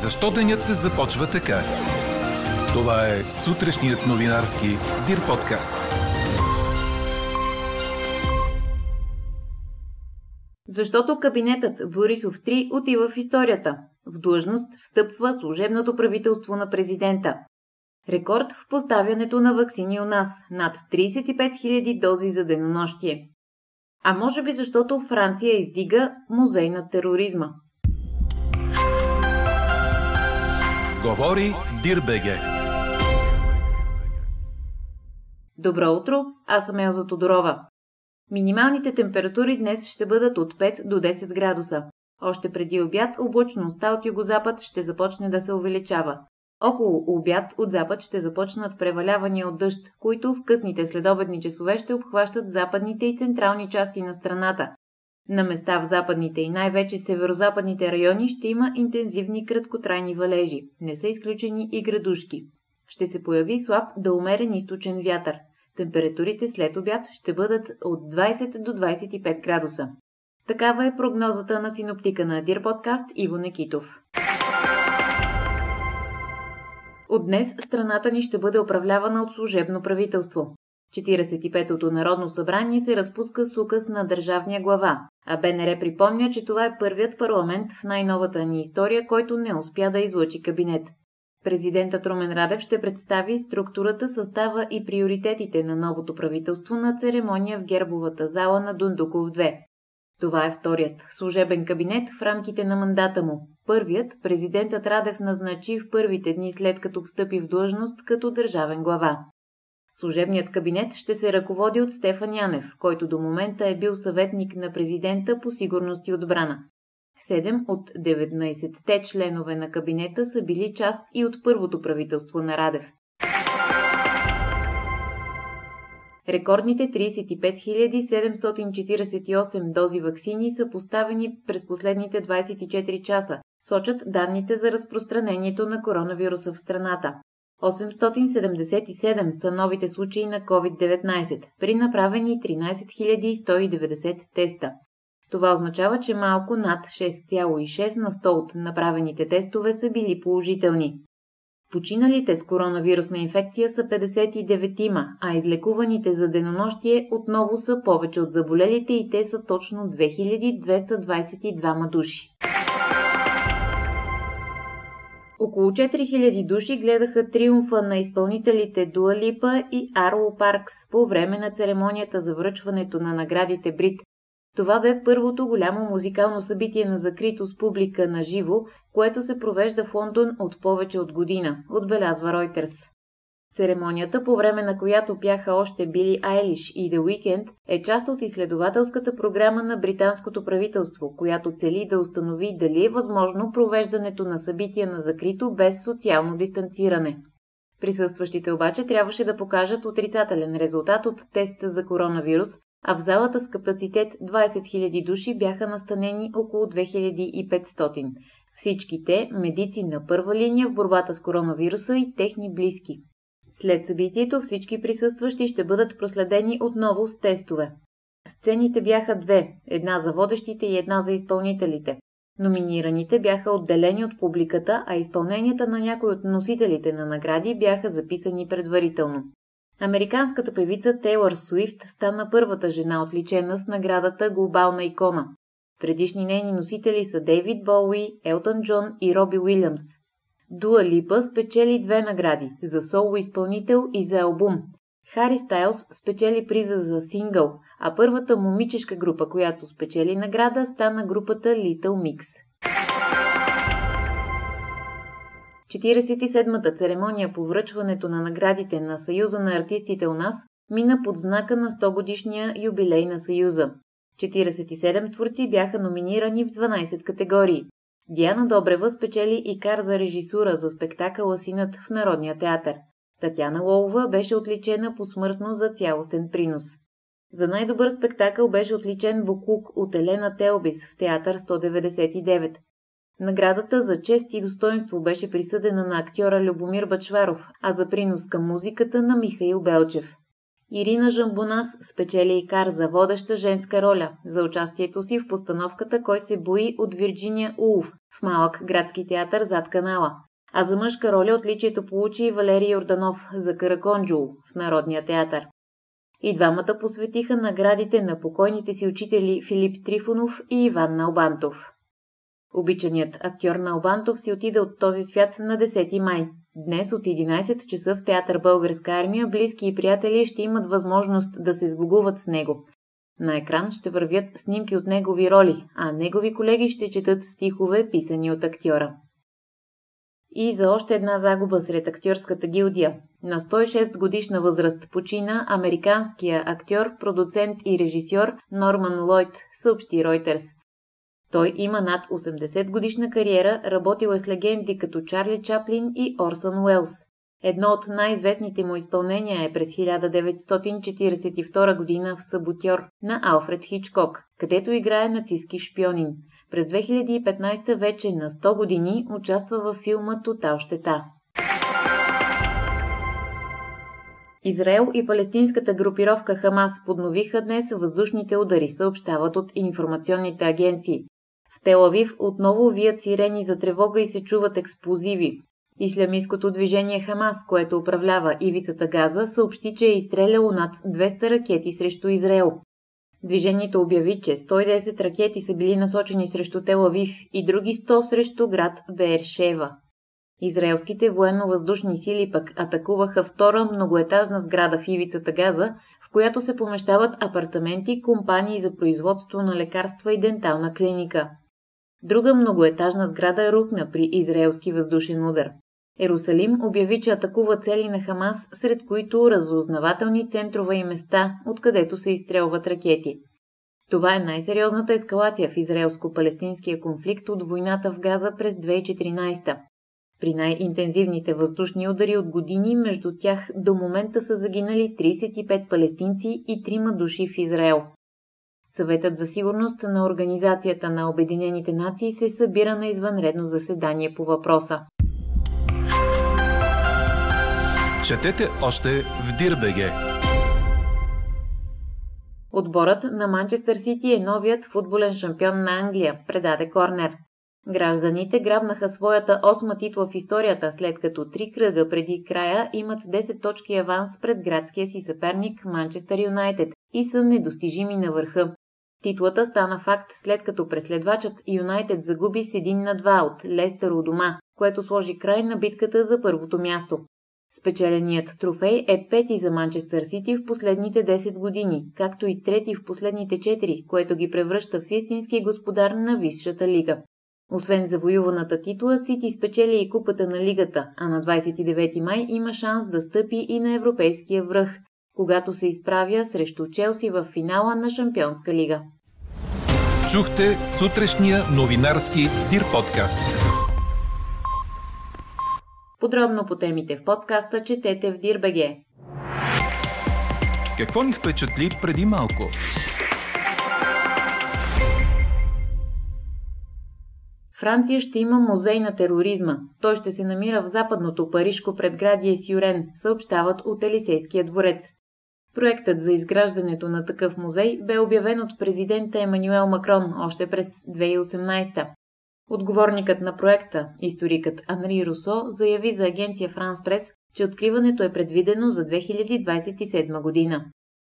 Защо денят започва така? Това е сутрешният новинарски Дир подкаст. Защото кабинетът Борисов 3 отива в историята. В длъжност встъпва служебното правителство на президента. Рекорд в поставянето на вакцини у нас – над 35 000 дози за денонощие. А може би защото Франция издига музей на тероризма. Говори Дирбеге. Добро утро, аз съм Елза Тодорова. Минималните температури днес ще бъдат от 5 до 10 градуса. Още преди обяд облачността от югозапад ще започне да се увеличава. Около обяд от запад ще започнат превалявания от дъжд, които в късните следобедни часове ще обхващат западните и централни части на страната. На места в западните и най-вече северозападните райони ще има интензивни краткотрайни валежи. Не са изключени и градушки. Ще се появи слаб да умерен източен вятър. Температурите след обяд ще бъдат от 20 до 25 градуса. Такава е прогнозата на синоптика на Дир подкаст Иво Некитов. От днес страната ни ще бъде управлявана от служебно правителство. 45-то Народно събрание се разпуска с указ на държавния глава, а БНР припомня, че това е първият парламент в най-новата ни история, който не успя да излъчи кабинет. Президентът Румен Радев ще представи структурата, състава и приоритетите на новото правителство на церемония в гербовата зала на Дундуков 2. Това е вторият служебен кабинет в рамките на мандата му. Първият президентът Радев назначи в първите дни след като встъпи в длъжност като държавен глава. Служебният кабинет ще се ръководи от Стефан Янев, който до момента е бил съветник на президента по сигурност и отбрана. Седем от 19-те членове на кабинета са били част и от първото правителство на Радев. Рекордните 35 748 дози вакцини са поставени през последните 24 часа, сочат данните за разпространението на коронавируса в страната. 877 са новите случаи на COVID-19 при направени 13 190 теста. Това означава, че малко над 6,6 на 100 от направените тестове са били положителни. Починалите с коронавирусна инфекция са 59-ма, а излекуваните за денонощие отново са повече от заболелите и те са точно 2222 души. Около 4000 души гледаха триумфа на изпълнителите Дуа Липа и Арло Паркс по време на церемонията за връчването на наградите Брит, това бе първото голямо музикално събитие на закрито с публика на живо, което се провежда в Лондон от повече от година, отбелязва Reuters. Церемонията, по време на която пяха още Били Айлиш и The Weeknd, е част от изследователската програма на британското правителство, която цели да установи дали е възможно провеждането на събития на закрито без социално дистанциране. Присъстващите обаче трябваше да покажат отрицателен резултат от теста за коронавирус, а в залата с капацитет 20 000 души бяха настанени около 2500. Всички те – медици на първа линия в борбата с коронавируса и техни близки. След събитието всички присъстващи ще бъдат проследени отново с тестове. Сцените бяха две – една за водещите и една за изпълнителите. Номинираните бяха отделени от публиката, а изпълненията на някои от носителите на награди бяха записани предварително. Американската певица Тейлър Суифт стана първата жена отличена с наградата Глобална икона. Предишни нейни носители са Дейвид Боуи, Елтън Джон и Роби Уилямс. Дуа Липа спечели две награди – за соло изпълнител и за албум. Хари Стайлс спечели приза за сингъл, а първата момичешка група, която спечели награда, стана групата Little Mix. 47-та церемония по връчването на наградите на Съюза на артистите у нас мина под знака на 100 годишния юбилей на Съюза. 47 творци бяха номинирани в 12 категории. Диана Добрева спечели и кар за режисура за спектакъла Синът в Народния театър. Татяна Лолова беше отличена посмъртно за цялостен принос. За най-добър спектакъл беше отличен Букук от Елена Телбис в театър 199. Наградата за чест и достоинство беше присъдена на актьора Любомир Бачваров, а за принос към музиката на Михаил Белчев. Ирина Жамбунас спечели и кар за водеща женска роля за участието си в постановката Кой се бои от Вирджиния Улф в малък градски театър зад канала. А за мъжка роля отличието получи Валерий Йорданов за Караконджул в Народния театър. И двамата посветиха наградите на покойните си учители Филип Трифонов и Иван Налбантов. Обичаният актьор Налбантов си отиде от този свят на 10 май. Днес от 11 часа в театър Българска армия близки и приятели ще имат възможност да се сбогуват с него. На екран ще вървят снимки от негови роли, а негови колеги ще четат стихове, писани от актьора. И за още една загуба сред актьорската гилдия. На 106 годишна възраст почина американския актьор, продуцент и режисьор Норман Лойд, съобщи Ройтерс. Той има над 80 годишна кариера, работил е с легенди като Чарли Чаплин и Орсън Уелс. Едно от най-известните му изпълнения е през 1942 година в Саботьор на Алфред Хичкок, където играе нацистски шпионин. През 2015 вече на 100 години участва във филма Тотал щета. Израел и палестинската групировка Хамас подновиха днес въздушните удари, съобщават от информационните агенции. В Телавив отново вият сирени за тревога и се чуват експлозиви. Ислямистското движение Хамас, което управлява ивицата Газа, съобщи, че е изстреляло над 200 ракети срещу Израел. Движението обяви, че 110 ракети са били насочени срещу Телавив и други 100 срещу град Бершева. Израелските военно-въздушни сили пък атакуваха втора многоетажна сграда в ивицата Газа, в която се помещават апартаменти, компании за производство на лекарства и дентална клиника. Друга многоетажна сграда рухна при израелски въздушен удар. Ерусалим обяви, че атакува цели на Хамас, сред които разузнавателни центрове и места, откъдето се изстрелват ракети. Това е най-сериозната ескалация в израелско-палестинския конфликт от войната в Газа през 2014. При най-интензивните въздушни удари от години между тях до момента са загинали 35 палестинци и 3 души в Израел. Съветът за сигурност на Организацията на Обединените нации се събира на извънредно заседание по въпроса. Четете още в Дирбеге. Отборът на Манчестър Сити е новият футболен шампион на Англия, предаде Корнер. Гражданите грабнаха своята осма титла в историята, след като три кръга преди края имат 10 точки аванс пред градския си съперник Манчестър Юнайтед и са недостижими на върха. Титлата стана факт след като преследвачът Юнайтед загуби с 1 на 2 от Лестър у дома, което сложи край на битката за първото място. Спечеленият трофей е пети за Манчестър Сити в последните 10 години, както и трети в последните 4, което ги превръща в истински господар на Висшата лига. Освен завоюваната титла, Сити спечели и купата на лигата, а на 29 май има шанс да стъпи и на европейския връх, когато се изправя срещу Челси в финала на Шампионска лига. Чухте сутрешния новинарски Дир подкаст. Подробно по темите в подкаста четете в Дирбеге. Какво ни впечатли преди малко? Франция ще има музей на тероризма. Той ще се намира в западното парижко предградие Сюрен, съобщават от Елисейския дворец. Проектът за изграждането на такъв музей бе обявен от президента Емануел Макрон още през 2018. Отговорникът на проекта, историкът Анри Русо, заяви за агенция Франс Прес, че откриването е предвидено за 2027 година.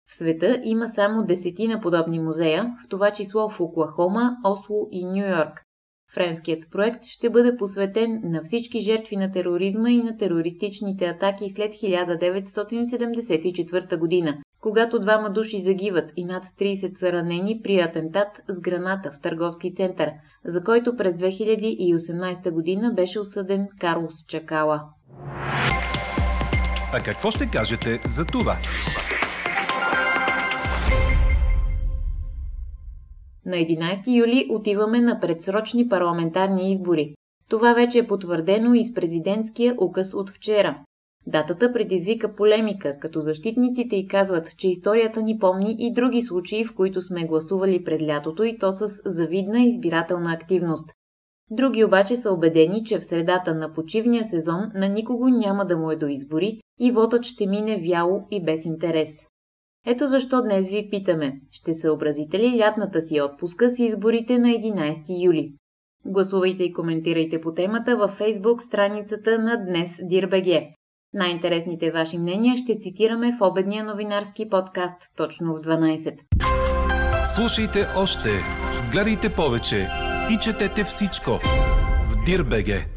В света има само десетина подобни музея, в това число в Оклахома, Осло и Нью Йорк. Френският проект ще бъде посветен на всички жертви на тероризма и на терористичните атаки след 1974 година, когато двама души загиват и над 30 са ранени при атентат с граната в търговски център, за който през 2018 година беше осъден Карлос Чакала. А какво ще кажете за това? На 11 юли отиваме на предсрочни парламентарни избори. Това вече е потвърдено и с президентския указ от вчера. Датата предизвика полемика, като защитниците й казват, че историята ни помни и други случаи, в които сме гласували през лятото и то с завидна избирателна активност. Други обаче са убедени, че в средата на почивния сезон на никого няма да му е до избори и вотът ще мине вяло и без интерес. Ето защо днес ви питаме, ще съобразите ли лятната си отпуска с изборите на 11 юли? Гласувайте и коментирайте по темата във фейсбук страницата на Днес Дирбеге. Най-интересните ваши мнения ще цитираме в обедния новинарски подкаст точно в 12. Слушайте още, гледайте повече и четете всичко в Дирбеге.